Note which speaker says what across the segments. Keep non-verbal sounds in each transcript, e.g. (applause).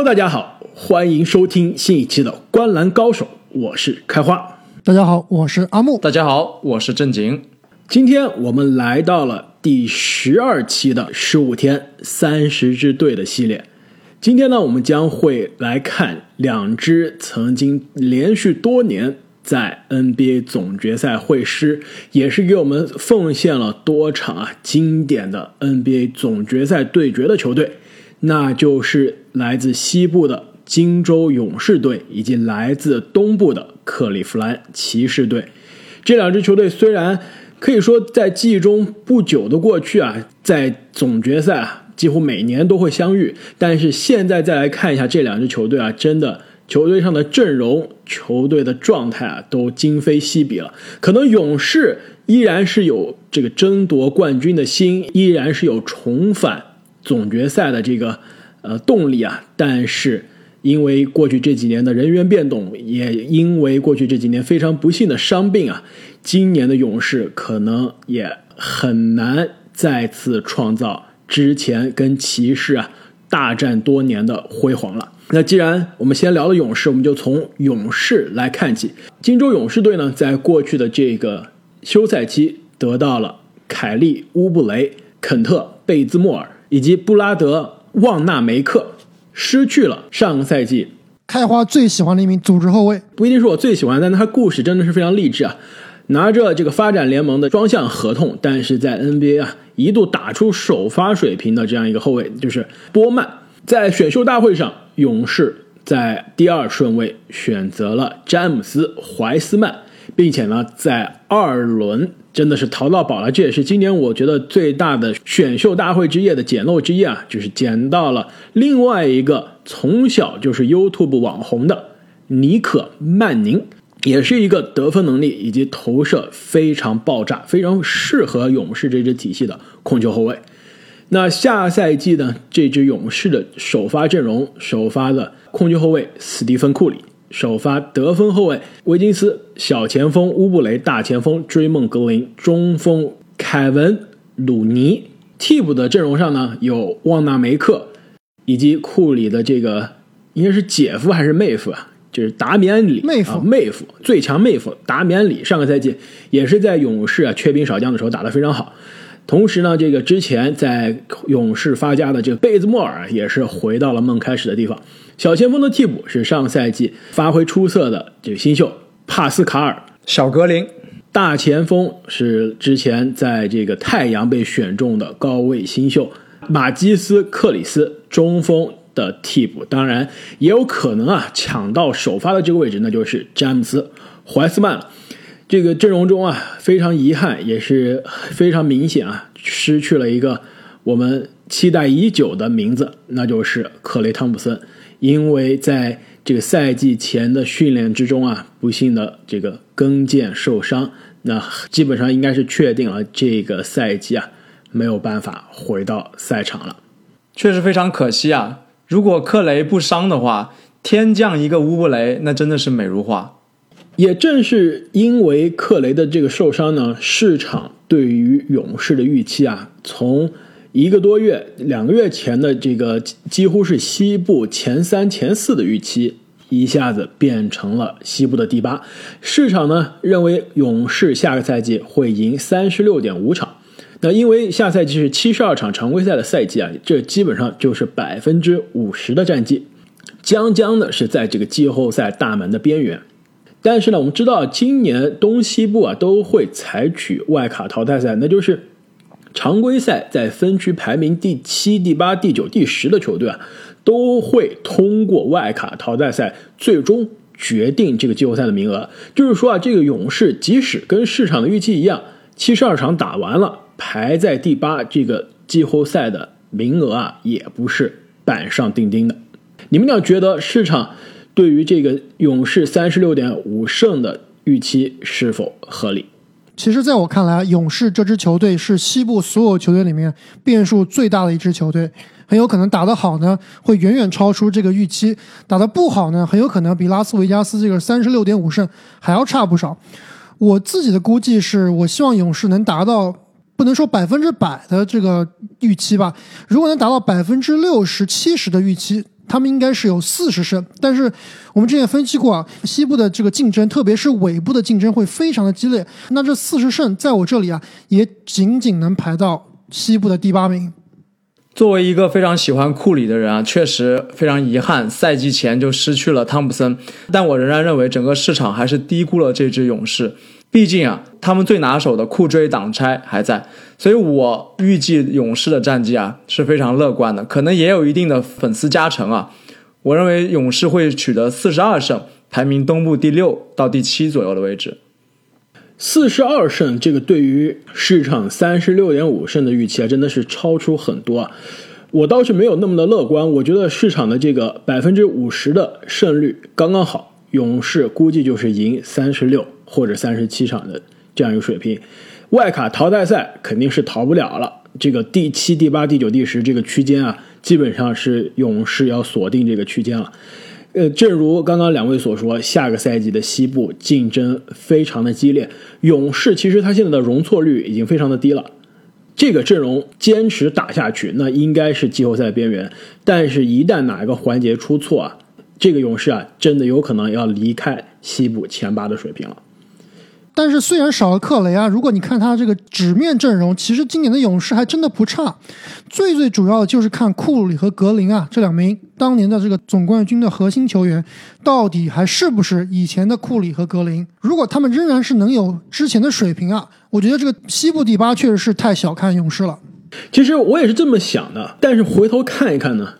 Speaker 1: Hello，大家好，欢迎收听新一期的《观篮高手》，我是开花。
Speaker 2: 大家好，我是阿木。
Speaker 3: 大家好，我是正经。
Speaker 1: 今天我们来到了第十二期的十五天三十支队的系列。今天呢，我们将会来看两支曾经连续多年在 NBA 总决赛会师，也是给我们奉献了多场啊经典的 NBA 总决赛对决的球队，那就是来自西部的金州勇士队以及来自东部的克利夫兰骑士队。这两支球队虽然可以说在记忆中不久的过去啊，在总决赛啊。几乎每年都会相遇，但是现在再来看一下这两支球队啊，真的球队上的阵容、球队的状态啊，都今非昔比了。可能勇士依然是有这个争夺冠军的心，依然是有重返总决赛的这个呃动力啊，但是因为过去这几年的人员变动，也因为过去这几年非常不幸的伤病啊，今年的勇士可能也很难再次创造。之前跟骑士啊大战多年的辉煌了。那既然我们先聊了勇士，我们就从勇士来看起。金州勇士队呢，在过去的这个休赛期得到了凯利乌布雷、肯特贝兹莫尔以及布拉德旺纳梅克，失去了上个赛季
Speaker 2: 开花最喜欢的一名组织后卫。
Speaker 1: 不一定是我最喜欢，但他故事真的是非常励志啊！拿着这个发展联盟的双向合同，但是在 NBA 啊。一度打出首发水平的这样一个后卫，就是波曼。在选秀大会上，勇士在第二顺位选择了詹姆斯·怀斯曼，并且呢，在二轮真的是淘到宝了。这也是今年我觉得最大的选秀大会之夜的捡漏之夜啊，就是捡到了另外一个从小就是 YouTube 网红的尼可·曼宁。也是一个得分能力以及投射非常爆炸、非常适合勇士这支体系的控球后卫。那下赛季呢？这支勇士的首发阵容：首发的控球后卫斯蒂芬·库里，首发得分后卫维金斯，小前锋乌布雷，大前锋追梦格林，中锋凯文·鲁尼。替补的阵容上呢，有旺纳梅克以及库里的这个应该是姐夫还是妹夫啊？就是达米安里
Speaker 2: 妹夫，
Speaker 1: 妹夫最强妹夫达米安里，上个赛季也是在勇士啊缺兵少将的时候打得非常好。同时呢，这个之前在勇士发家的这个贝兹莫尔也是回到了梦开始的地方。小前锋的替补是上赛季发挥出色的这个新秀帕斯卡尔
Speaker 3: 小格林，
Speaker 1: 大前锋是之前在这个太阳被选中的高位新秀马基斯克里斯，中锋。的替补当然也有可能啊，抢到首发的这个位置，那就是詹姆斯·怀斯曼了。这个阵容中啊，非常遗憾，也是 (laughs) 非常明显啊，失去了一个我们期待已久的名字，那就是克雷·汤普森。因为在这个赛季前的训练之中啊，不幸的这个跟腱受伤，那基本上应该是确定了这个赛季啊没有办法回到赛场了。
Speaker 3: 确实非常可惜啊。如果克雷不伤的话，天降一个乌布雷，那真的是美如画。
Speaker 1: 也正是因为克雷的这个受伤呢，市场对于勇士的预期啊，从一个多月、两个月前的这个几乎是西部前三、前四的预期，一下子变成了西部的第八。市场呢认为勇士下个赛季会赢三十六点五场。那因为下赛季是七十二场常规赛的赛季啊，这基本上就是百分之五十的战绩，将将的是在这个季后赛大门的边缘。但是呢，我们知道今年东西部啊都会采取外卡淘汰赛，那就是常规赛在分区排名第七、第八、第九、第十的球队啊，都会通过外卡淘汰赛最终决定这个季后赛的名额。就是说啊，这个勇士即使跟市场的预期一样，七十二场打完了。排在第八，这个季后赛的名额啊，也不是板上钉钉的。你们俩觉得市场对于这个勇士三十六点五胜的预期是否合理？
Speaker 2: 其实，在我看来，勇士这支球队是西部所有球队里面变数最大的一支球队，很有可能打得好呢，会远远超出这个预期；打得不好呢，很有可能比拉斯维加斯这个三十六点五胜还要差不少。我自己的估计是，我希望勇士能达到。不能说百分之百的这个预期吧，如果能达到百分之六十七十的预期，他们应该是有四十胜。但是我们之前分析过啊，西部的这个竞争，特别是尾部的竞争会非常的激烈。那这四十胜在我这里啊，也仅仅能排到西部的第八名。
Speaker 3: 作为一个非常喜欢库里的人啊，确实非常遗憾，赛季前就失去了汤普森。但我仍然认为整个市场还是低估了这支勇士。毕竟啊，他们最拿手的库追挡拆还在，所以我预计勇士的战绩啊是非常乐观的，可能也有一定的粉丝加成啊。我认为勇士会取得四十二胜，排名东部第六到第七左右的位置。
Speaker 1: 四十二胜，这个对于市场三十六点五胜的预期啊，真的是超出很多啊。我倒是没有那么的乐观，我觉得市场的这个百分之五十的胜率刚刚好，勇士估计就是赢三十六或者三十七场的这样一个水平。外卡淘汰赛肯定是逃不了了，这个第七、第八、第九、第十这个区间啊，基本上是勇士要锁定这个区间了。呃，正如刚刚两位所说，下个赛季的西部竞争非常的激烈。勇士其实他现在的容错率已经非常的低了，这个阵容坚持打下去，那应该是季后赛边缘。但是，一旦哪一个环节出错啊，这个勇士啊，真的有可能要离开西部前八的水平了。
Speaker 2: 但是虽然少了克雷啊，如果你看他这个纸面阵容，其实今年的勇士还真的不差。最最主要的就是看库里和格林啊这两名当年的这个总冠军的核心球员，到底还是不是以前的库里和格林？如果他们仍然是能有之前的水平啊，我觉得这个西部第八确实是太小看勇士了。
Speaker 1: 其实我也是这么想的，但是回头看一看呢，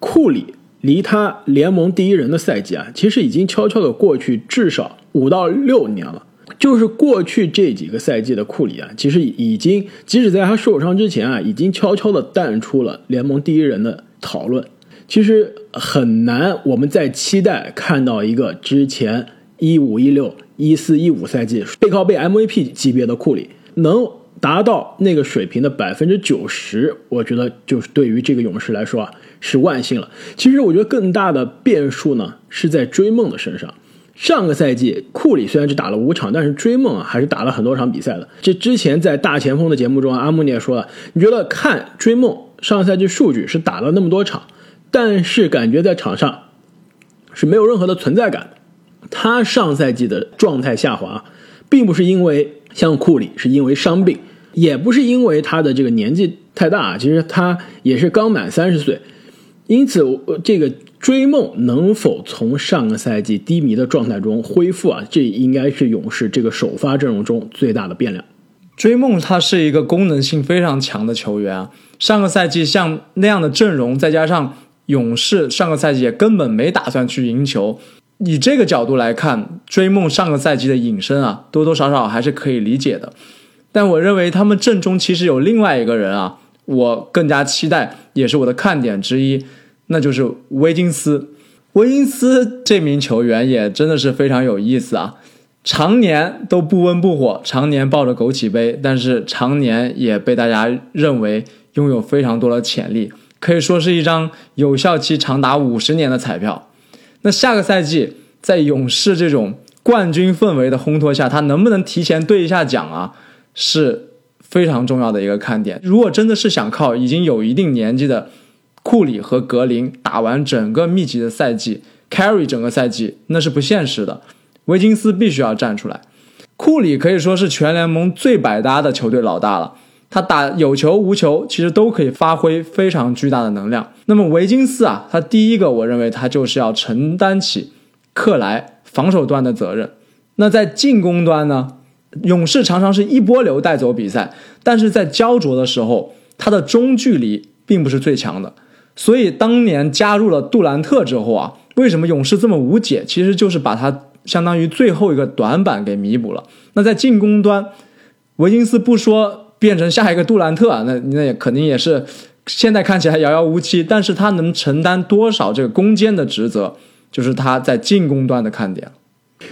Speaker 1: 库里离他联盟第一人的赛季啊，其实已经悄悄的过去至少五到六年了。就是过去这几个赛季的库里啊，其实已经即使在他受伤之前啊，已经悄悄的淡出了联盟第一人的讨论。其实很难，我们在期待看到一个之前一五一六一四一五赛季背靠背 MVP 级别的库里能达到那个水平的百分之九十，我觉得就是对于这个勇士来说啊是万幸了。其实我觉得更大的变数呢是在追梦的身上。上个赛季，库里虽然只打了五场，但是追梦啊还是打了很多场比赛的。这之前在大前锋的节目中啊，阿木你也说了，你觉得看追梦上个赛季数据是打了那么多场，但是感觉在场上是没有任何的存在感。他上赛季的状态下滑，并不是因为像库里是因为伤病，也不是因为他的这个年纪太大，其实他也是刚满三十岁，因此这个。追梦能否从上个赛季低迷的状态中恢复啊？这应该是勇士这个首发阵容中最大的变量。
Speaker 3: 追梦他是一个功能性非常强的球员啊，上个赛季像那样的阵容，再加上勇士上个赛季也根本没打算去赢球，以这个角度来看，追梦上个赛季的隐身啊，多多少少还是可以理解的。但我认为他们阵中其实有另外一个人啊，我更加期待，也是我的看点之一。那就是威金斯，威金斯这名球员也真的是非常有意思啊，常年都不温不火，常年抱着枸杞杯，但是常年也被大家认为拥有非常多的潜力，可以说是一张有效期长达五十年的彩票。那下个赛季在勇士这种冠军氛围的烘托下，他能不能提前兑一下奖啊？是非常重要的一个看点。如果真的是想靠已经有一定年纪的。库里和格林打完整个密集的赛季，carry 整个赛季那是不现实的。维金斯必须要站出来。库里可以说是全联盟最百搭的球队老大了，他打有球无球其实都可以发挥非常巨大的能量。那么维金斯啊，他第一个我认为他就是要承担起克莱防守端的责任。那在进攻端呢，勇士常常是一波流带走比赛，但是在焦灼的时候，他的中距离并不是最强的。所以当年加入了杜兰特之后啊，为什么勇士这么无解？其实就是把他相当于最后一个短板给弥补了。那在进攻端，维金斯不说变成下一个杜兰特啊，那那也肯定也是现在看起来遥遥无期。但是他能承担多少这个攻坚的职责，就是他在进攻端的看点。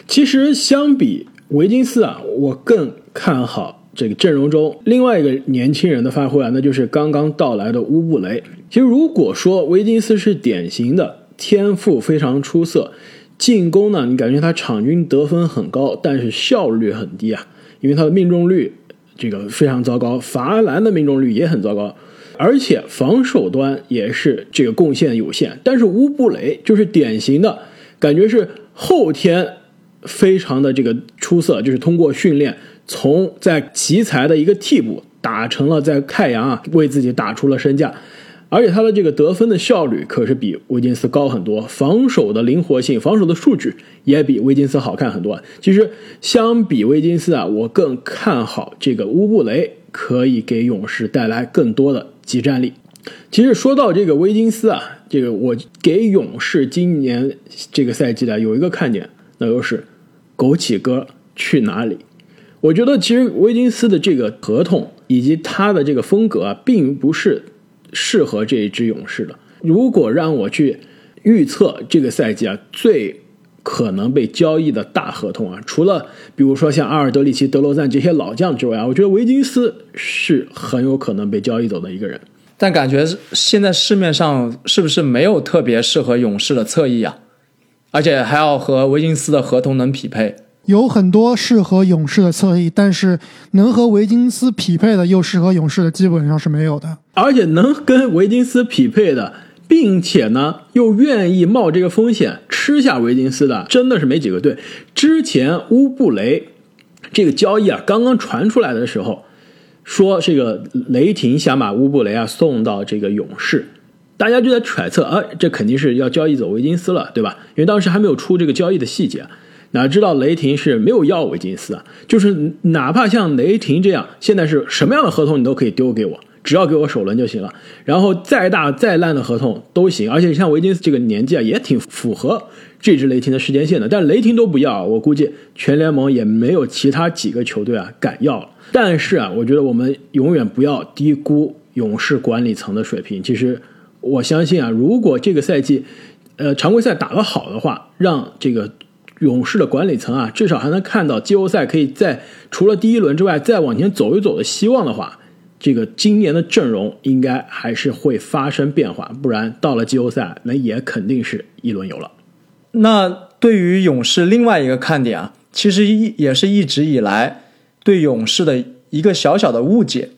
Speaker 1: 其实相比维金斯啊，我更看好。这个阵容中另外一个年轻人的发挥啊，那就是刚刚到来的乌布雷。其实如果说维金斯是典型的天赋非常出色，进攻呢，你感觉他场均得分很高，但是效率很低啊，因为他的命中率这个非常糟糕，罚篮的命中率也很糟糕。而且防守端也是这个贡献有限。但是乌布雷就是典型的感觉是后天非常的这个出色，就是通过训练从在奇才的一个替补打成了在太阳啊为自己打出了身价。而且他的这个得分的效率可是比威金斯高很多，防守的灵活性、防守的数据也比威金斯好看很多。其实相比威金斯啊，我更看好这个乌布雷可以给勇士带来更多的集战力。其实说到这个威金斯啊，这个我给勇士今年这个赛季的有一个看点，那就是枸杞哥去哪里？我觉得其实威金斯的这个合同以及他的这个风格啊，并不是。适合这一支勇士的。如果让我去预测这个赛季啊，最可能被交易的大合同啊，除了比如说像阿尔德里奇、德罗赞这些老将之外啊，我觉得维金斯是很有可能被交易走的一个人。
Speaker 3: 但感觉现在市面上是不是没有特别适合勇士的侧翼啊？而且还要和维金斯的合同能匹配。
Speaker 2: 有很多适合勇士的侧翼，但是能和维金斯匹配的又适合勇士的基本上是没有的。
Speaker 1: 而且能跟维金斯匹配的，并且呢又愿意冒这个风险吃下维金斯的，真的是没几个队。之前乌布雷这个交易啊刚刚传出来的时候，说这个雷霆想把乌布雷啊送到这个勇士，大家就在揣测，啊，这肯定是要交易走维金斯了，对吧？因为当时还没有出这个交易的细节。哪知道雷霆是没有要维金斯啊？就是哪怕像雷霆这样，现在是什么样的合同你都可以丢给我，只要给我首轮就行了。然后再大再烂的合同都行，而且像维金斯这个年纪啊，也挺符合这支雷霆的时间线的。但雷霆都不要，我估计全联盟也没有其他几个球队啊敢要。但是啊，我觉得我们永远不要低估勇士管理层的水平。其实我相信啊，如果这个赛季，呃，常规赛打得好的话，让这个。勇士的管理层啊，至少还能看到季后赛可以在除了第一轮之外再往前走一走的希望的话，这个今年的阵容应该还是会发生变化，不然到了季后赛那也肯定是一轮游了。
Speaker 3: 那对于勇士另外一个看点啊，其实一也是一直以来对勇士的一个小小的误解，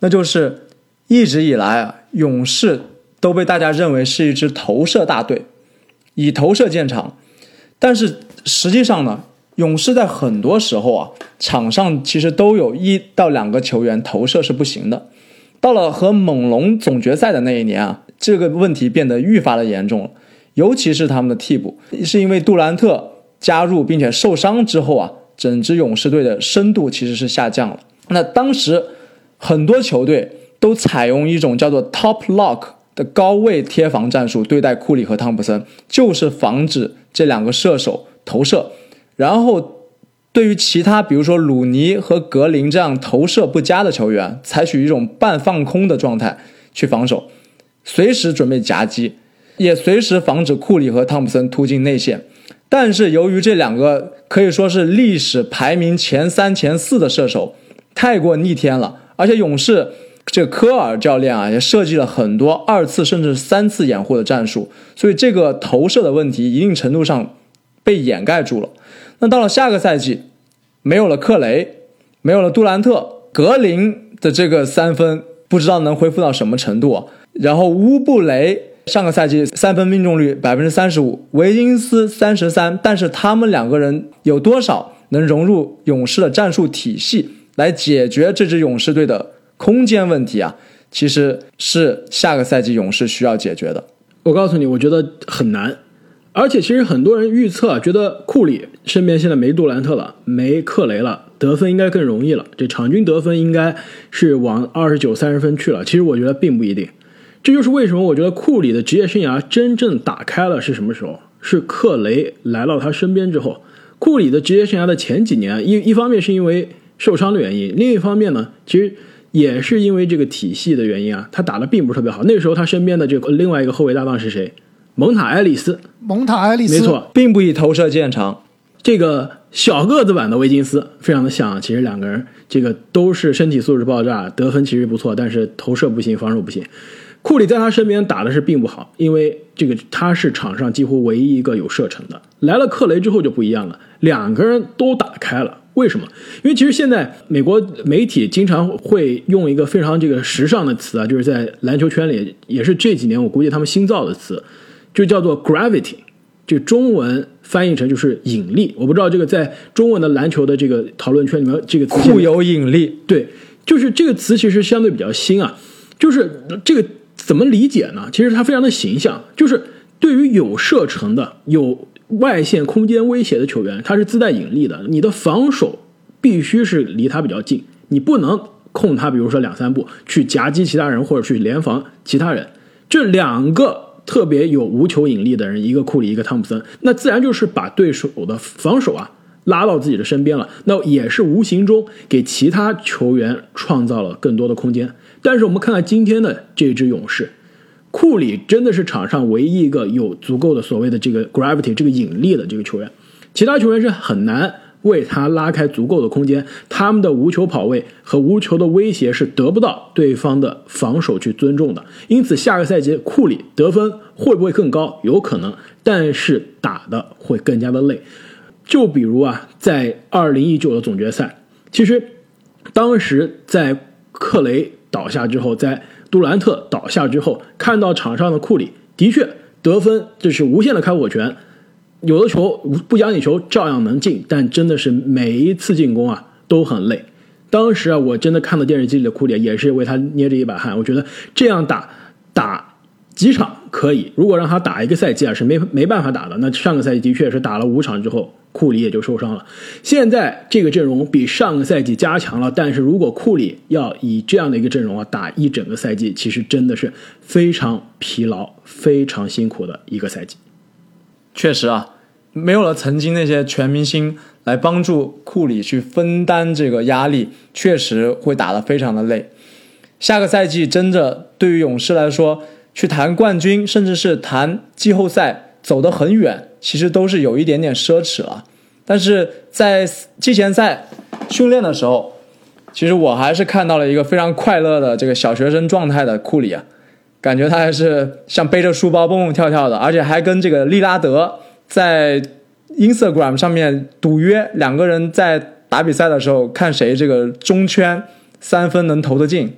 Speaker 3: 那就是一直以来啊，勇士都被大家认为是一支投射大队，以投射见长，但是。实际上呢，勇士在很多时候啊，场上其实都有一到两个球员投射是不行的。到了和猛龙总决赛的那一年啊，这个问题变得愈发的严重了。尤其是他们的替补，是因为杜兰特加入并且受伤之后啊，整支勇士队的深度其实是下降了。那当时很多球队都采用一种叫做 top lock 高位贴防战术对待库里和汤普森，就是防止这两个射手。投射，然后对于其他，比如说鲁尼和格林这样投射不佳的球员，采取一种半放空的状态去防守，随时准备夹击，也随时防止库里和汤普森突进内线。但是由于这两个可以说是历史排名前三、前四的射手太过逆天了，而且勇士这科尔教练啊也设计了很多二次甚至三次掩护的战术，所以这个投射的问题一定程度上。被掩盖住了。那到了下个赛季，没有了克雷，没有了杜兰特，格林的这个三分不知道能恢复到什么程度。啊然后乌布雷上个赛季三分命中率百分之三十五，维金斯三十三，但是他们两个人有多少能融入勇士的战术体系来解决这支勇士队的空间问题啊？其实是下个赛季勇士需要解决的。
Speaker 1: 我告诉你，我觉得很难。而且，其实很多人预测觉得库里身边现在没杜兰特了，没克雷了，得分应该更容易了。这场均得分应该是往二十九、三十分去了。其实我觉得并不一定。这就是为什么我觉得库里的职业生涯真正打开了是什么时候？是克雷来到他身边之后。库里的职业生涯的前几年，一一方面是因为受伤的原因，另一方面呢，其实也是因为这个体系的原因啊，他打的并不是特别好。那时候他身边的这个另外一个后卫搭档是谁？蒙塔·埃里斯，
Speaker 2: 蒙塔·埃里斯，
Speaker 1: 没错，
Speaker 3: 并不以投射见长。
Speaker 1: 这个小个子版的维金斯，非常的像。其实两个人，这个都是身体素质爆炸，得分其实不错，但是投射不行，防守不行。库里在他身边打的是并不好，因为这个他是场上几乎唯一一个有射程的。来了克雷之后就不一样了，两个人都打开了。为什么？因为其实现在美国媒体经常会用一个非常这个时尚的词啊，就是在篮球圈里也是这几年我估计他们新造的词，就叫做 gravity，这中文翻译成就是引力。我不知道这个在中文的篮球的这个讨论圈里面，这个词
Speaker 3: 固有引力，
Speaker 1: 对，就是这个词其实相对比较新啊，就是这个怎么理解呢？其实它非常的形象，就是对于有射程的、有外线空间威胁的球员，他是自带引力的。你的防守必须是离他比较近，你不能控他，比如说两三步去夹击其他人或者去联防其他人。这两个特别有无球引力的人，一个库里，一个汤普森，那自然就是把对手的防守啊拉到自己的身边了。那也是无形中给其他球员创造了更多的空间。但是我们看看今天的这支勇士。库里真的是场上唯一一个有足够的所谓的这个 gravity 这个引力的这个球员，其他球员是很难为他拉开足够的空间，他们的无球跑位和无球的威胁是得不到对方的防守去尊重的。因此，下个赛季库里得分会不会更高？有可能，但是打的会更加的累。就比如啊，在二零一九的总决赛，其实当时在克雷倒下之后，在杜兰特倒下之后，看到场上的库里，的确得分就是无限的开火权，有的球不讲理球照样能进，但真的是每一次进攻啊都很累。当时啊，我真的看到电视机里的库里，也是为他捏着一把汗。我觉得这样打打几场可以，如果让他打一个赛季啊，是没没办法打的。那上个赛季的确是打了五场之后。库里也就受伤了。现在这个阵容比上个赛季加强了，但是如果库里要以这样的一个阵容啊打一整个赛季，其实真的是非常疲劳、非常辛苦的一个赛季。
Speaker 3: 确实啊，没有了曾经那些全明星来帮助库里去分担这个压力，确实会打得非常的累。下个赛季真的对于勇士来说，去谈冠军，甚至是谈季后赛，走得很远。其实都是有一点点奢侈了，但是在季前赛训练的时候，其实我还是看到了一个非常快乐的这个小学生状态的库里啊，感觉他还是像背着书包蹦蹦跳跳的，而且还跟这个利拉德在 Instagram 上面赌约，两个人在打比赛的时候看谁这个中圈三分能投得进，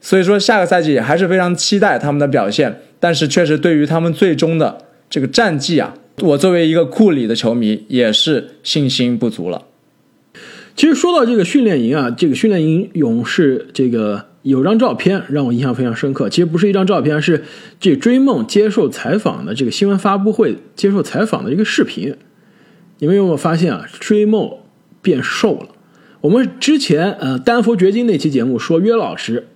Speaker 3: 所以说下个赛季还是非常期待他们的表现，但是确实对于他们最终的这个战绩啊。我作为一个库里的球迷，也是信心不足了。
Speaker 1: 其实说到这个训练营啊，这个训练营勇士这个有张照片让我印象非常深刻。其实不是一张照片，是这追梦接受采访的这个新闻发布会接受采访的一个视频。你们有没有发现啊？追梦变瘦了。我们之前呃丹佛掘金那期节目说约老师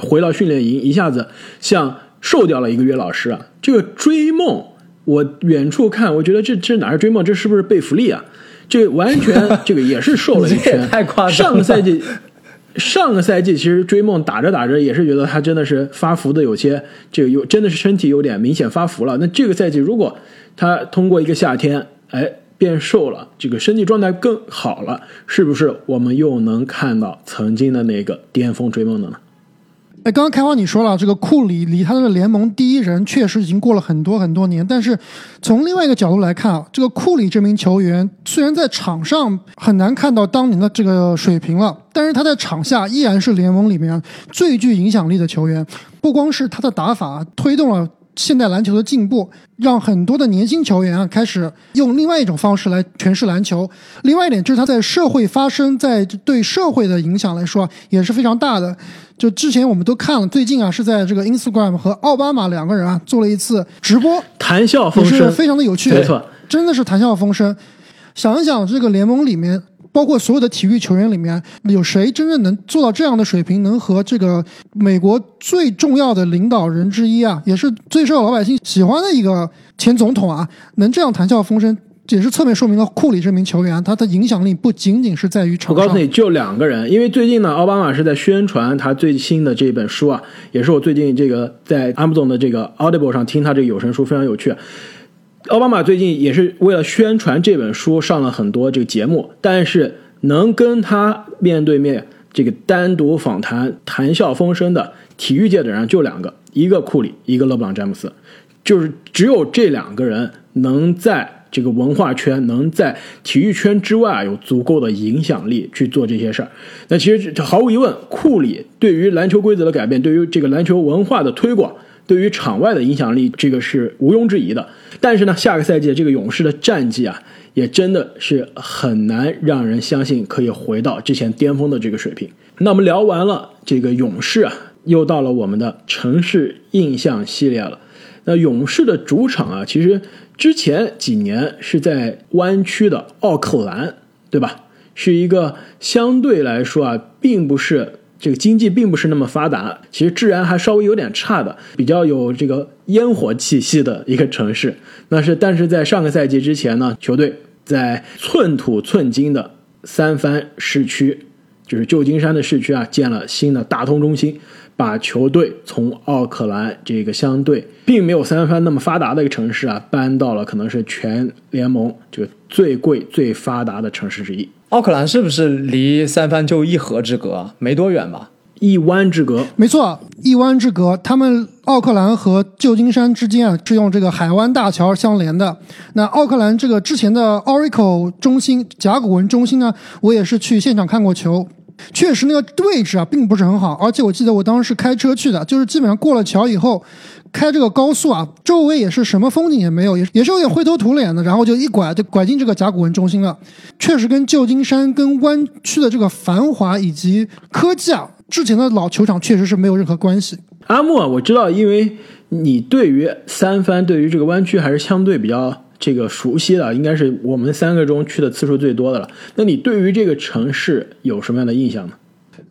Speaker 1: 回到训练营，一下子像瘦掉了一个月老师啊。这个追梦。我远处看，我觉得这这哪是追梦，这是不是贝弗利啊？这完全 (laughs) 这个也是瘦了一圈。
Speaker 3: 太夸张了。
Speaker 1: 上个赛季，上个赛季其实追梦打着打着也是觉得他真的是发福的有些这个有真的是身体有点明显发福了。那这个赛季如果他通过一个夏天，哎变瘦了，这个身体状态更好了，是不是我们又能看到曾经的那个巅峰追梦的呢？
Speaker 2: 哎，刚刚开花你说了，这个库里离他的联盟第一人确实已经过了很多很多年。但是从另外一个角度来看啊，这个库里这名球员虽然在场上很难看到当年的这个水平了，但是他在场下依然是联盟里面最具影响力的球员。不光是他的打法推动了现代篮球的进步，让很多的年轻球员啊开始用另外一种方式来诠释篮球。另外一点就是他在社会发生，在对社会的影响来说也是非常大的。就之前我们都看了，最近啊是在这个 Instagram 和奥巴马两个人啊做了一次直播，
Speaker 1: 谈笑风生，
Speaker 2: 非常的有趣，
Speaker 1: 没错，
Speaker 2: 真的是谈笑风生。想一想，这个联盟里面，包括所有的体育球员里面，有谁真正能做到这样的水平，能和这个美国最重要的领导人之一啊，也是最受老百姓喜欢的一个前总统啊，能这样谈笑风生？也是侧面说明了库里这名球员他的影响力不仅仅是在于场
Speaker 1: 上。我告诉你就两个人，因为最近呢，奥巴马是在宣传他最新的这本书啊，也是我最近这个在 Amazon 的这个 Audible 上听他这个有声书，非常有趣。奥巴马最近也是为了宣传这本书上了很多这个节目，但是能跟他面对面这个单独访谈、谈笑风生的体育界的人就两个，一个库里，一个勒布朗詹姆斯，就是只有这两个人能在。这个文化圈能在体育圈之外啊有足够的影响力去做这些事儿。那其实毫无疑问，库里对于篮球规则的改变，对于这个篮球文化的推广，对于场外的影响力，这个是毋庸置疑的。但是呢，下个赛季这个勇士的战绩啊，也真的是很难让人相信可以回到之前巅峰的这个水平。那我们聊完了这个勇士啊，又到了我们的城市印象系列了。那勇士的主场啊，其实之前几年是在湾区的奥克兰，对吧？是一个相对来说啊，并不是这个经济并不是那么发达，其实治安还稍微有点差的，比较有这个烟火气息的一个城市。那是，但是在上个赛季之前呢，球队在寸土寸金的三藩市区。就是旧金山的市区啊，建了新的大通中心，把球队从奥克兰这个相对并没有三藩那么发达的一个城市啊，搬到了可能是全联盟这个最贵、最发达的城市之一。
Speaker 3: 奥克兰是不是离三藩就一河之隔，没多远吧？
Speaker 1: 一湾之隔，
Speaker 2: 没错，一湾之隔。他们奥克兰和旧金山之间啊，是用这个海湾大桥相连的。那奥克兰这个之前的 Oracle 中心、甲骨文中心呢，我也是去现场看过球。确实，那个位置啊，并不是很好，而且我记得我当时是开车去的，就是基本上过了桥以后，开这个高速啊，周围也是什么风景也没有，也也是有点灰头土脸的，然后就一拐就拐进这个甲骨文中心了。确实，跟旧金山跟湾区的这个繁华以及科技啊，之前的老球场确实是没有任何关系。
Speaker 1: 阿木啊，我知道，因为你对于三藩，对于这个湾区还是相对比较。这个熟悉的应该是我们三个中去的次数最多的了。那你对于这个城市有什么样的印象呢？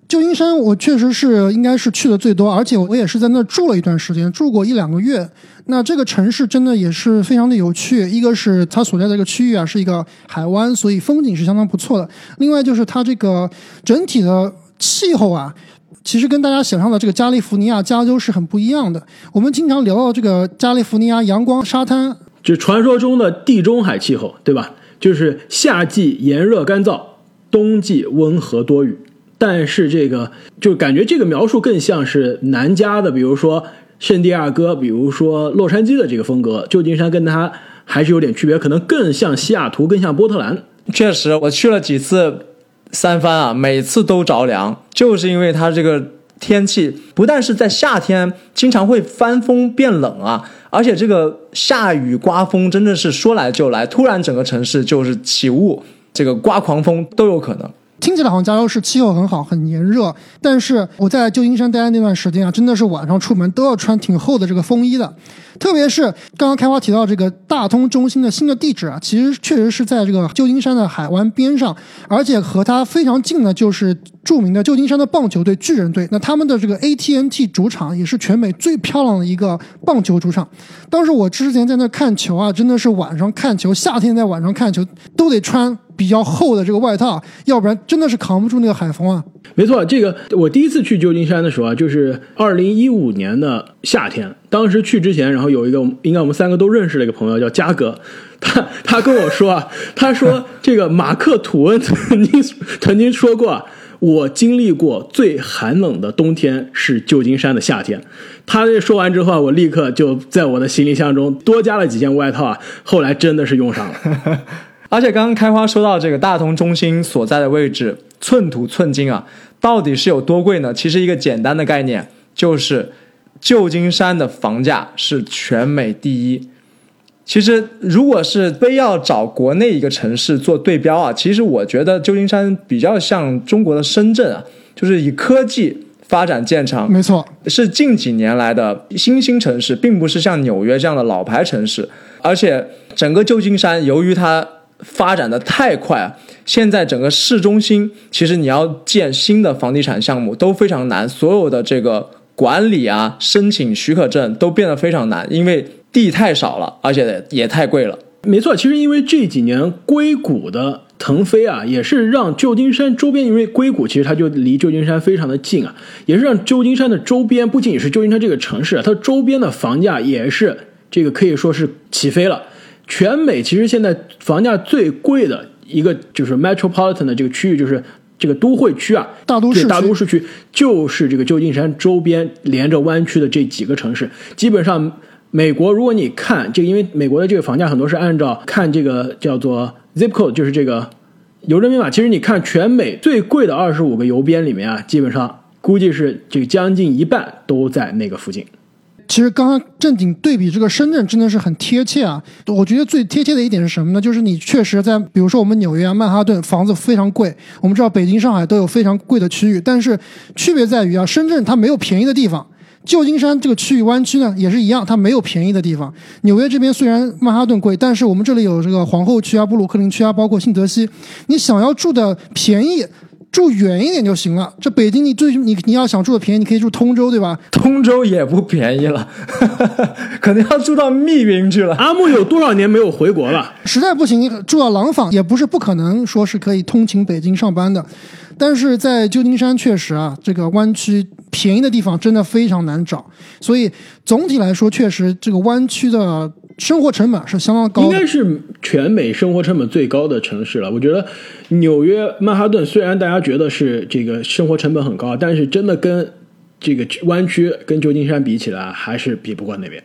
Speaker 2: 旧金山我确实是应该是去的最多，而且我也是在那住了一段时间，住过一两个月。那这个城市真的也是非常的有趣。一个是它所在的这个区域啊是一个海湾，所以风景是相当不错的。另外就是它这个整体的气候啊，其实跟大家想象的这个加利福尼亚、加州是很不一样的。我们经常聊到这个加利福尼亚阳光、沙滩。
Speaker 1: 就传说中的地中海气候，对吧？就是夏季炎热干燥，冬季温和多雨。但是这个就感觉这个描述更像是南加的，比如说圣地亚哥，比如说洛杉矶的这个风格。旧金山跟它还是有点区别，可能更像西雅图，更像波特兰。
Speaker 3: 确实，我去了几次三藩啊，每次都着凉，就是因为它这个天气不但是在夏天经常会翻风变冷啊。而且这个下雨刮风真的是说来就来，突然整个城市就是起雾，这个刮狂风都有可能。
Speaker 2: 听起来好像加州是气候很好，很炎热，但是我在旧金山待的那段时间啊，真的是晚上出门都要穿挺厚的这个风衣的。特别是刚刚开花提到这个大通中心的新的地址啊，其实确实是在这个旧金山的海湾边上，而且和它非常近的就是著名的旧金山的棒球队巨人队。那他们的这个 ATNT 主场也是全美最漂亮的一个棒球主场。当时我之前在那看球啊，真的是晚上看球，夏天在晚上看球都得穿。比较厚的这个外套，要不然真的是扛不住那个海风啊。
Speaker 1: 没错，这个我第一次去旧金山的时候啊，就是二零一五年的夏天。当时去之前，然后有一个应该我们三个都认识的一个朋友叫嘉哥，(laughs) 他他跟我说啊，他说这个马克吐温曾经曾经说过，我经历过最寒冷的冬天是旧金山的夏天。他这说完之后，我立刻就在我的行李箱中多加了几件外套啊。后来真的是用上了。(laughs)
Speaker 3: 而且刚刚开花说到这个大通中心所在的位置，寸土寸金啊，到底是有多贵呢？其实一个简单的概念就是，旧金山的房价是全美第一。其实如果是非要找国内一个城市做对标啊，其实我觉得旧金山比较像中国的深圳啊，就是以科技发展见长，
Speaker 2: 没错，
Speaker 3: 是近几年来的新兴城市，并不是像纽约这样的老牌城市。而且整个旧金山由于它发展的太快啊！现在整个市中心，其实你要建新的房地产项目都非常难，所有的这个管理啊、申请许可证都变得非常难，因为地太少了，而且也太贵了。
Speaker 1: 没错，其实因为这几年硅谷的腾飞啊，也是让旧金山周边，因为硅谷其实它就离旧金山非常的近啊，也是让旧金山的周边不仅仅是旧金山这个城市，它周边的房价也是这个可以说是起飞了。全美其实现在房价最贵的一个就是 metropolitan 的这个区域，就是这个都会区啊，
Speaker 2: 大都市
Speaker 1: 大都市区就是这个旧金山周边连着湾区的这几个城市，基本上美国，如果你看这个，因为美国的这个房价很多是按照看这个叫做 zip code，就是这个邮政编码。其实你看全美最贵的二十五个邮编里面啊，基本上估计是这个将近一半都在那个附近。
Speaker 2: 其实刚刚正经对比这个深圳真的是很贴切啊！我觉得最贴切的一点是什么呢？就是你确实在，比如说我们纽约啊、曼哈顿房子非常贵，我们知道北京、上海都有非常贵的区域，但是区别在于啊，深圳它没有便宜的地方。旧金山这个区域湾区呢也是一样，它没有便宜的地方。纽约这边虽然曼哈顿贵，但是我们这里有这个皇后区啊、布鲁克林区啊，包括新泽西，你想要住的便宜。住远一点就行了。这北京，你最你你要想住的便宜，你可以住通州，对吧？
Speaker 3: 通州也不便宜了，(laughs) 可能要住到密云去了。
Speaker 1: 阿木有多少年没有回国了？
Speaker 2: 实在不行，住到廊坊也不是不可能，说是可以通勤北京上班的。但是在旧金山，确实啊，这个湾区便宜的地方真的非常难找。所以总体来说，确实这个湾区的。生活成本是相当高，
Speaker 1: 应该是全美生活成本最高的城市了。我觉得纽约曼哈顿虽然大家觉得是这个生活成本很高，但是真的跟这个湾区跟旧金山比起来，还是比不过那边。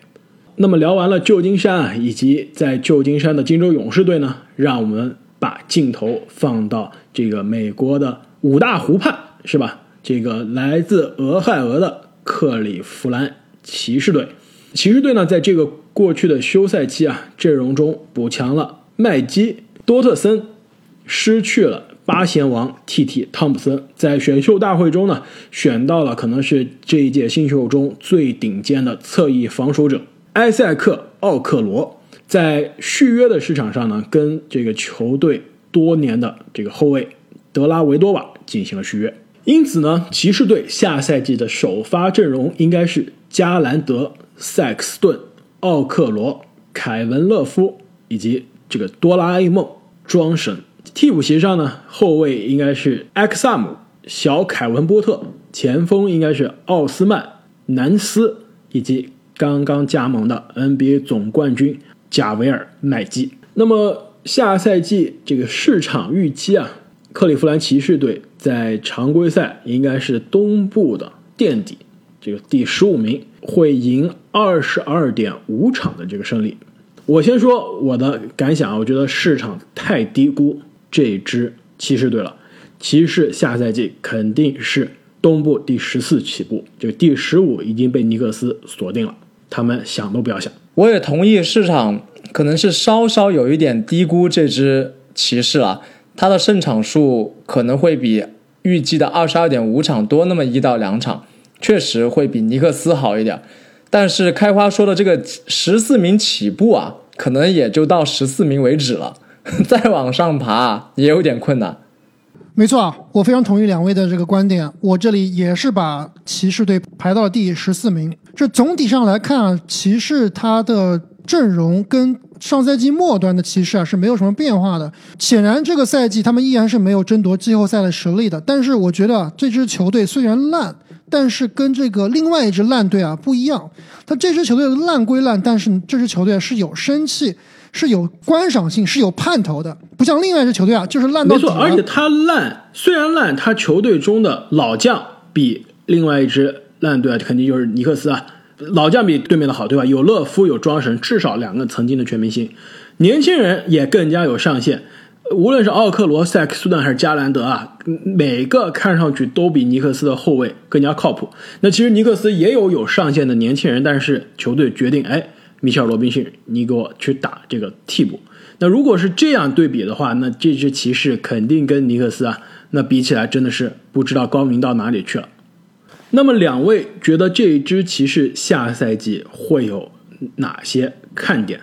Speaker 1: 那么聊完了旧金山啊，以及在旧金山的金州勇士队呢，让我们把镜头放到这个美国的五大湖畔，是吧？这个来自俄亥俄的克利夫兰骑士队，骑士队呢，在这个。过去的休赛期啊，阵容中补强了麦基、多特森，失去了八贤王 T.T. 汤普森，在选秀大会中呢，选到了可能是这一届新秀中最顶尖的侧翼防守者埃塞克奥克罗，在续约的市场上呢，跟这个球队多年的这个后卫德拉维多瓦进行了续约，因此呢，骑士队下赛季的首发阵容应该是加兰德、塞克斯顿。奥克罗、凯文·勒夫以及这个哆啦 A 梦庄神，替补席上呢，后卫应该是埃克萨姆、小凯文·波特，前锋应该是奥斯曼、南斯以及刚刚加盟的 NBA 总冠军贾维尔·麦基。那么下赛季这个市场预期啊，克利夫兰骑士队在常规赛应该是东部的垫底，这个第十五名。会赢二十二点五场的这个胜利，我先说我的感想啊，我觉得市场太低估这支骑士队了。骑士下赛季肯定是东部第十四起步，这个第十五已经被尼克斯锁定了，他们想都不要想。
Speaker 3: 我也同意，市场可能是稍稍有一点低估这支骑士了，他的胜场数可能会比预计的二十二点五场多那么一到两场。确实会比尼克斯好一点，但是开花说的这个十四名起步啊，可能也就到十四名为止了，(laughs) 再往上爬也有点困难。
Speaker 2: 没错啊，我非常同意两位的这个观点，我这里也是把骑士队排到第十四名。这总体上来看啊，骑士他的阵容跟上赛季末端的骑士啊是没有什么变化的。显然这个赛季他们依然是没有争夺季后赛的实力的。但是我觉得这支球队虽然烂。但是跟这个另外一支烂队啊不一样，他这支球队烂归烂，但是这支球队是有生气，是有观赏性，是有盼头的，不像另外一支球队啊，就是烂到
Speaker 1: 没错，而且他烂虽然烂，他球队中的老将比另外一支烂队啊，肯定就是尼克斯啊，老将比对面的好，对吧？有勒夫，有庄神，至少两个曾经的全明星，年轻人也更加有上限。无论是奥克罗、塞克斯顿还是加兰德啊，每个看上去都比尼克斯的后卫更加靠谱。那其实尼克斯也有有上限的年轻人，但是球队决定，哎，米切尔·罗宾逊，你给我去打这个替补。那如果是这样对比的话，那这支骑士肯定跟尼克斯啊，那比起来真的是不知道高明到哪里去了。那么两位觉得这支骑士下赛季会有哪些看点？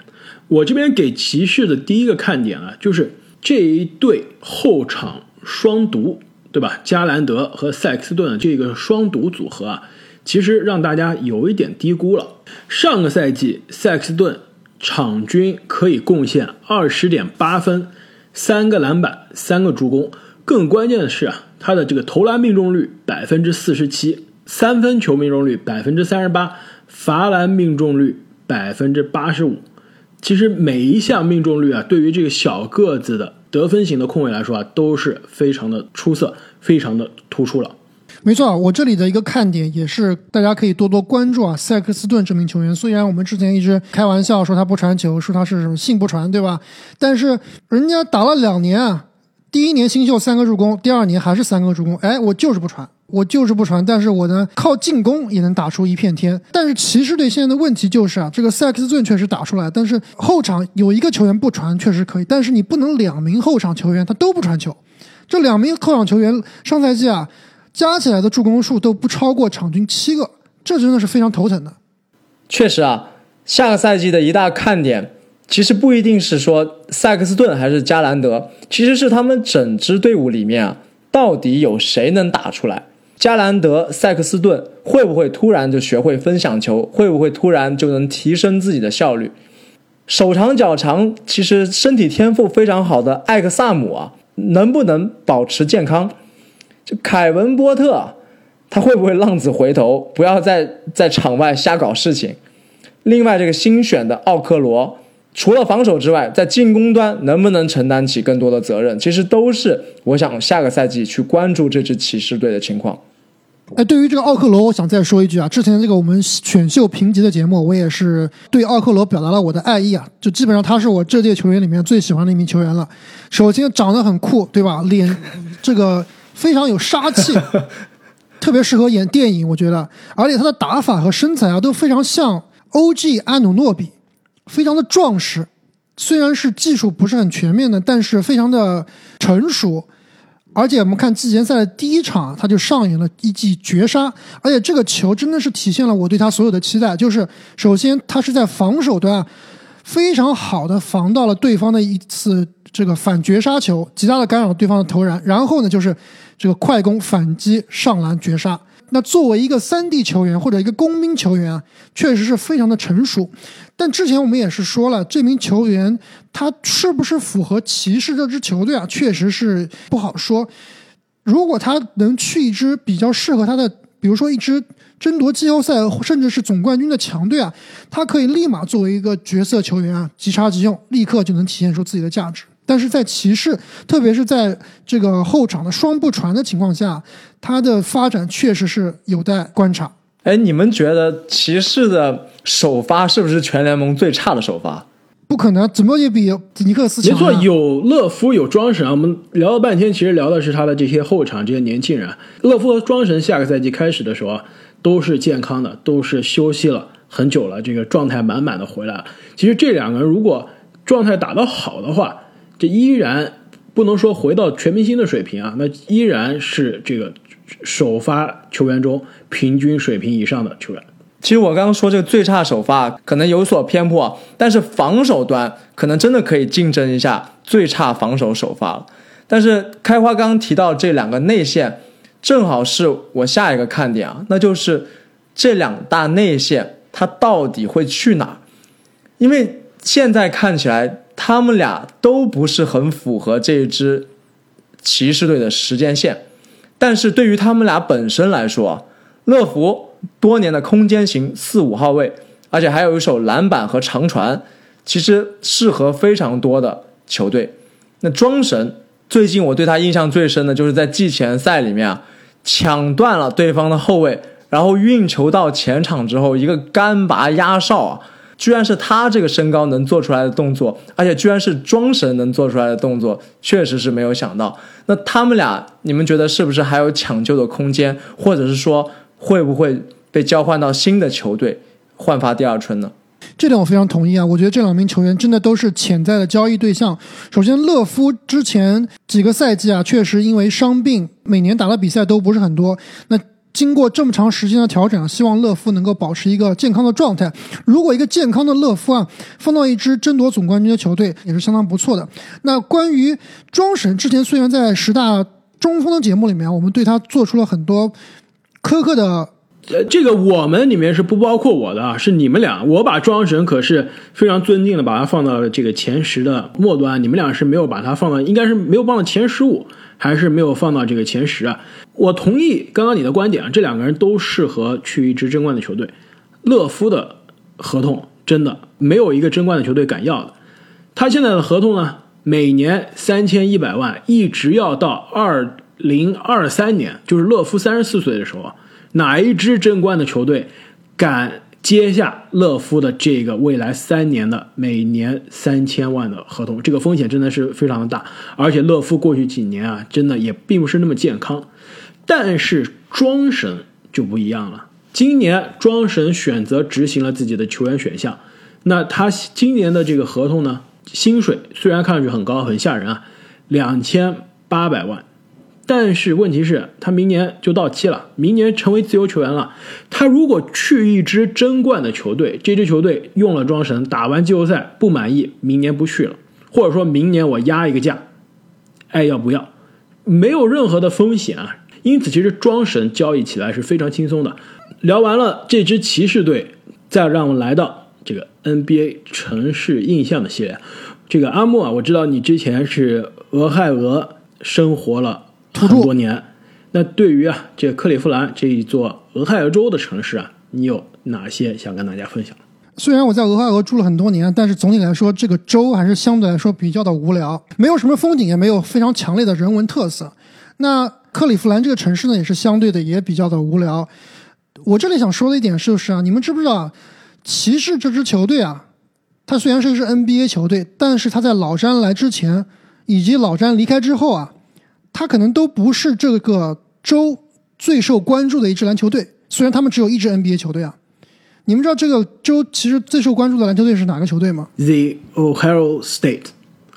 Speaker 1: 我这边给骑士的第一个看点啊，就是。这一对后场双毒，对吧？加兰德和塞克斯顿这个双毒组合啊，其实让大家有一点低估了。上个赛季，塞克斯顿场均可以贡献二十点八分、三个篮板、三个助攻。更关键的是啊，他的这个投篮命中率百分之四十七，三分球命中率百分之三十八，罚篮命中率百分之八十五。其实每一项命中率啊，对于这个小个子的得分型的控卫来说啊，都是非常的出色，非常的突出了。
Speaker 2: 没错，我这里的一个看点也是大家可以多多关注啊。塞克斯顿这名球员，虽然我们之前一直开玩笑说他不传球，说他是什么性不传，对吧？但是人家打了两年啊，第一年新秀三个助攻，第二年还是三个助攻，哎，我就是不传，我就是不传，但是我呢靠进攻也能打出一片天。但是骑士队现在的问题就是啊，这个塞克斯顿确实打出来，但是后场有一个球员不传确实可以，但是你不能两名后场球员他都不传球。这两名后场球员上赛季啊，加起来的助攻数都不超过场均七个，这真的是非常头疼的。
Speaker 3: 确实啊，下个赛季的一大看点，其实不一定是说塞克斯顿还是加兰德，其实是他们整支队伍里面啊，到底有谁能打出来？加兰德、塞克斯顿会不会突然就学会分享球？会不会突然就能提升自己的效率？手长脚长，其实身体天赋非常好的艾克萨姆啊。能不能保持健康？就凯文波特，他会不会浪子回头，不要再在场外瞎搞事情？另外，这个新选的奥克罗，除了防守之外，在进攻端能不能承担起更多的责任？其实都是我想下个赛季去关注这支骑士队的情况。
Speaker 2: 哎，对于这个奥克罗，我想再说一句啊。之前这个我们选秀评级的节目，我也是对奥克罗表达了我的爱意啊。就基本上他是我这届球员里面最喜欢的一名球员了。首先长得很酷，对吧？脸 (laughs) 这个非常有杀气，(laughs) 特别适合演电影，我觉得。而且他的打法和身材啊都非常像 O.G. 安努诺比，非常的壮实。虽然是技术不是很全面的，但是非常的成熟。而且我们看季前赛的第一场，他就上演了一记绝杀，而且这个球真的是体现了我对他所有的期待。就是首先他是在防守端非常好的防到了对方的一次这个反绝杀球，极大的干扰对方的投篮。然后呢，就是这个快攻反击上篮绝杀。那作为一个三 D 球员或者一个工兵球员啊，确实是非常的成熟。但之前我们也是说了，这名球员他是不是符合骑士这支球队啊？确实是不好说。如果他能去一支比较适合他的，比如说一支争夺季后赛甚至是总冠军的强队啊，他可以立马作为一个角色球员啊，即插即用，立刻就能体现出自己的价值。但是在骑士，特别是在这个后场的双不传的情况下，他的发展确实是有待观察。
Speaker 3: 哎，你们觉得骑士的首发是不是全联盟最差的首发？
Speaker 2: 不可能，怎么也比尼克斯强。
Speaker 1: 没错，有勒夫，有庄神。我们聊了半天，其实聊的是他的这些后场这些年轻人。勒夫和庄神下个赛季开始的时候啊，都是健康的，都是休息了很久了，这个状态满满的回来了。其实这两个人如果状态打得好的话，这依然不能说回到全明星的水平啊，那依然是这个首发球员中平均水平以上的球员。
Speaker 3: 其实我刚刚说这个最差首发可能有所偏颇，但是防守端可能真的可以竞争一下最差防守首发了。但是开花刚提到这两个内线，正好是我下一个看点啊，那就是这两大内线他到底会去哪？因为现在看起来。他们俩都不是很符合这支骑士队的时间线，但是对于他们俩本身来说，乐福多年的空间型四五号位，而且还有一手篮板和长传，其实适合非常多的球队。那庄神最近我对他印象最深的就是在季前赛里面啊，抢断了对方的后卫，然后运球到前场之后一个干拔压哨啊。居然是他这个身高能做出来的动作，而且居然是庄神能做出来的动作，确实是没有想到。那他们俩，你们觉得是不是还有抢救的空间，或者是说会不会被交换到新的球队焕发第二春呢？
Speaker 2: 这点我非常同意啊！我觉得这两名球员真的都是潜在的交易对象。首先，勒夫之前几个赛季啊，确实因为伤病，每年打的比赛都不是很多。那经过这么长时间的调整，希望乐夫能够保持一个健康的状态。如果一个健康的乐夫啊，放到一支争夺总冠军的球队，也是相当不错的。那关于庄神，之前虽然在十大中锋的节目里面，我们对他做出了很多苛刻的，
Speaker 1: 呃，这个我们里面是不包括我的啊，是你们俩。我把庄神可是非常尊敬的，把他放到了这个前十的末端。你们俩是没有把他放到，应该是没有放到前十五。还是没有放到这个前十啊！我同意刚刚你的观点啊，这两个人都适合去一支争冠的球队。勒夫的合同真的没有一个争冠的球队敢要的。他现在的合同呢，每年三千一百万，一直要到二零二三年，就是勒夫三十四岁的时候啊，哪一支争冠的球队敢接下勒夫的这个未来三年的每年三千万的合同？这个风险真的是非常的大，而且勒夫过去几年啊，真的也并不是那么健康。但是庄神就不一样了，今年庄神选择执行了自己的球员选项，那他今年的这个合同呢，薪水虽然看上去很高很吓人啊，两千八百万。但是问题是，他明年就到期了，明年成为自由球员了。他如果去一支争冠的球队，这支球队用了庄神，打完季后赛不满意，明年不去了，或者说明年我压一个价，爱要不要，没有任何的风险啊。因此，其实庄神交易起来是非常轻松的。聊完了这支骑士队，再让我们来到这个 NBA 城市印象的系列。这个阿木啊，我知道你之前是俄亥俄生活了。很多年，那对于啊，这个克利夫兰这一座俄亥俄州的城市啊，你有哪些想跟大家分享？
Speaker 2: 虽然我在俄亥俄住了很多年，但是总体来说，这个州还是相对来说比较的无聊，没有什么风景，也没有非常强烈的人文特色。那克利夫兰这个城市呢，也是相对的也比较的无聊。我这里想说的一点就是啊，你们知不知道，骑士这支球队啊，它虽然是一支 NBA 球队，但是它在老詹来之前，以及老詹离开之后啊。他可能都不是这个州最受关注的一支篮球队，虽然他们只有一支 NBA 球队啊。你们知道这个州其实最受关注的篮球队是哪个球队吗
Speaker 1: ？The Ohio State，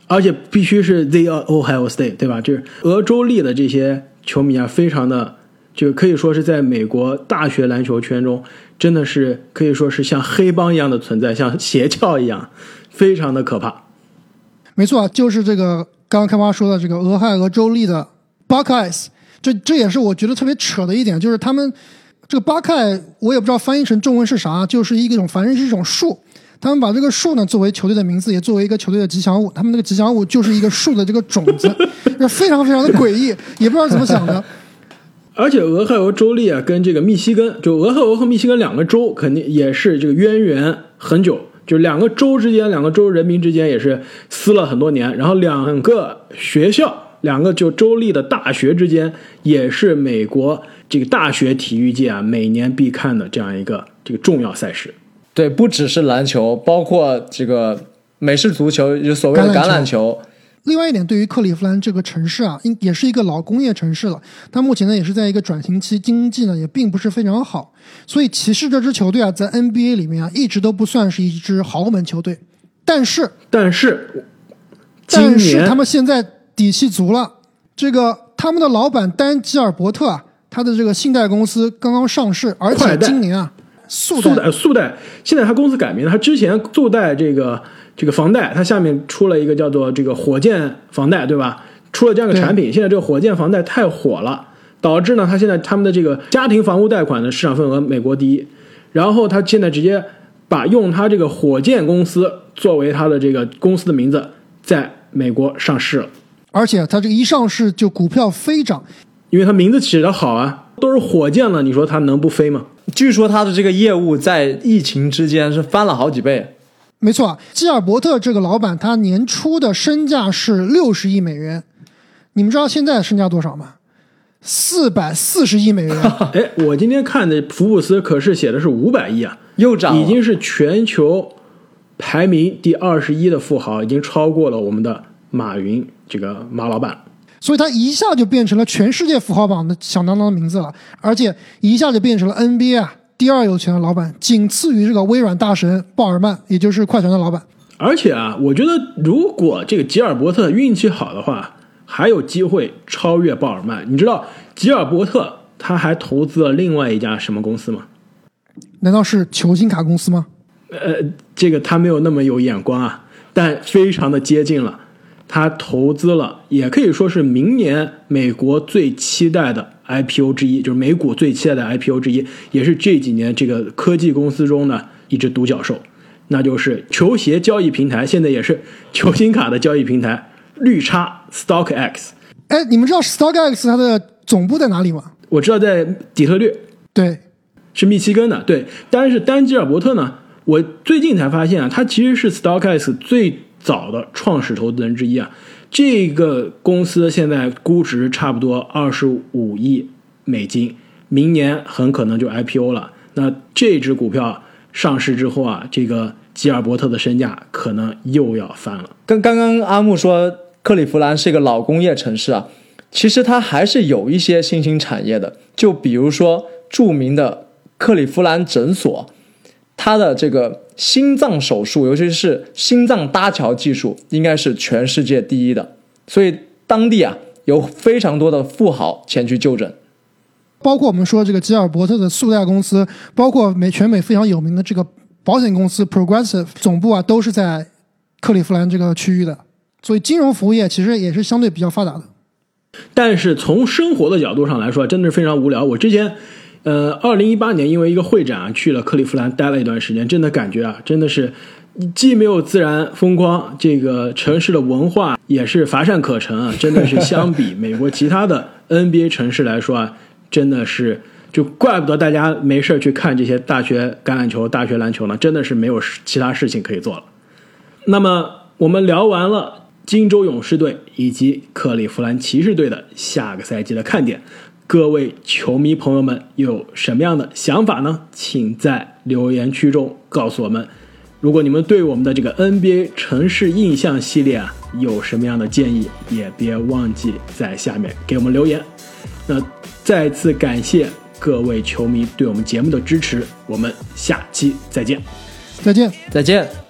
Speaker 1: 而且必须是 The Ohio State，对吧？就是俄州立的这些球迷啊，非常的就可以说是在美国大学篮球圈中，真的是可以说是像黑帮一样的存在，像邪教一样，非常的可怕。
Speaker 2: 没错，就是这个。刚刚开发说的这个俄亥俄州立的 Buckeyes，这这也是我觉得特别扯的一点，就是他们这个 Buckeye 我也不知道翻译成中文是啥，就是一种反正是一种树，他们把这个树呢作为球队的名字，也作为一个球队的吉祥物，他们那个吉祥物就是一个树的这个种子，(laughs) 非常非常的诡异，也不知道怎么想的。
Speaker 1: 而且俄亥俄州立啊，跟这个密西根，就俄亥俄和密西根两个州肯定也是这个渊源很久。就两个州之间，两个州人民之间也是撕了很多年，然后两个学校，两个就州立的大学之间，也是美国这个大学体育界啊每年必看的这样一个这个重要赛事。
Speaker 3: 对，不只是篮球，包括这个美式足球，就所谓的橄榄球。
Speaker 2: 另外一点，对于克利夫兰这个城市啊，应也是一个老工业城市了。它目前呢也是在一个转型期，经济呢也并不是非常好。所以骑士这支球队啊，在 NBA 里面啊，一直都不算是一支豪门球队。但是，
Speaker 1: 但是，
Speaker 2: 但是他们现在底气足了。这个他们的老板丹吉尔伯特啊，他的这个信贷公司刚刚上市，而且今年啊，速
Speaker 1: 贷速贷，现在他公司改名了，他之前速贷这个。这个房贷，它下面出了一个叫做这个火箭房贷，对吧？出了这样的产品，现在这个火箭房贷太火了，导致呢，他现在他们的这个家庭房屋贷款的市场份额美国第一。然后他现在直接把用他这个火箭公司作为他的这个公司的名字，在美国上市了。
Speaker 2: 而且他这个一上市就股票飞涨，
Speaker 1: 因为他名字起得好啊，都是火箭了，你说他能不飞吗？
Speaker 3: 据说他的这个业务在疫情之间是翻了好几倍。
Speaker 2: 没错，基尔伯特这个老板，他年初的身价是六十亿美元。你们知道现在身价多少吗？四百四十亿美元。(laughs)
Speaker 1: 哎，我今天看的福布斯可是写的是五百亿啊，
Speaker 3: 又涨，
Speaker 1: 已经是全球排名第二十一的富豪，已经超过了我们的马云这个马老板。
Speaker 2: 所以他一下就变成了全世界富豪榜的响当当的名字了，而且一下就变成了 NBA 啊。第二有钱的老板，仅次于这个微软大神鲍尔曼，也就是快船的老板。
Speaker 1: 而且啊，我觉得如果这个吉尔伯特运气好的话，还有机会超越鲍尔曼。你知道吉尔伯特他还投资了另外一家什么公司吗？
Speaker 2: 难道是球星卡公司吗？
Speaker 1: 呃，这个他没有那么有眼光啊，但非常的接近了。他投资了，也可以说是明年美国最期待的。IPO 之一就是美股最期待的 IPO 之一，也是这几年这个科技公司中的一只独角兽，那就是球鞋交易平台，现在也是球星卡的交易平台绿叉 StockX。
Speaker 2: 哎，你们知道 StockX 它的总部在哪里吗？
Speaker 1: 我知道在底特律，
Speaker 2: 对，
Speaker 1: 是密西根的，对。但是丹吉尔伯特呢，我最近才发现啊，他其实是 StockX 最早的创始投资人之一啊。这个公司现在估值差不多二十五亿美金，明年很可能就 IPO 了。那这只股票上市之后啊，这个吉尔伯特的身价可能又要翻了。
Speaker 3: 跟刚刚阿木说克利夫兰是一个老工业城市啊，其实它还是有一些新兴产业的，就比如说著名的克利夫兰诊所，它的这个心脏手术，尤其是心脏搭桥技术，应该是全世界第一的，所以当地啊有非常多的富豪前去就诊。
Speaker 2: 包括我们说这个吉尔伯特的塑料公司，包括美全美非常有名的这个保险公司 Progressive 总部啊，都是在克利夫兰这个区域的，所以金融服务业其实也是相对比较发达的。
Speaker 1: 但是从生活的角度上来说，真的是非常无聊。我之前，呃，二零一八年因为一个会展啊，去了克利夫兰待了一段时间，真的感觉啊，真的是既没有自然风光，这个城市的文化也是乏善可陈啊，真的是相比 (laughs) 美国其他的 NBA 城市来说啊。真的是，就怪不得大家没事去看这些大学橄榄球、大学篮球呢，真的是没有其他事情可以做了。那么我们聊完了金州勇士队以及克利夫兰骑士队的下个赛季的看点，各位球迷朋友们有什么样的想法呢？请在留言区中告诉我们。如果你们对我们的这个 NBA 城市印象系列啊有什么样的建议，也别忘记在下面给我们留言。那再次感谢各位球迷对我们节目的支持，我们下期再见，
Speaker 2: 再见，
Speaker 3: 再见。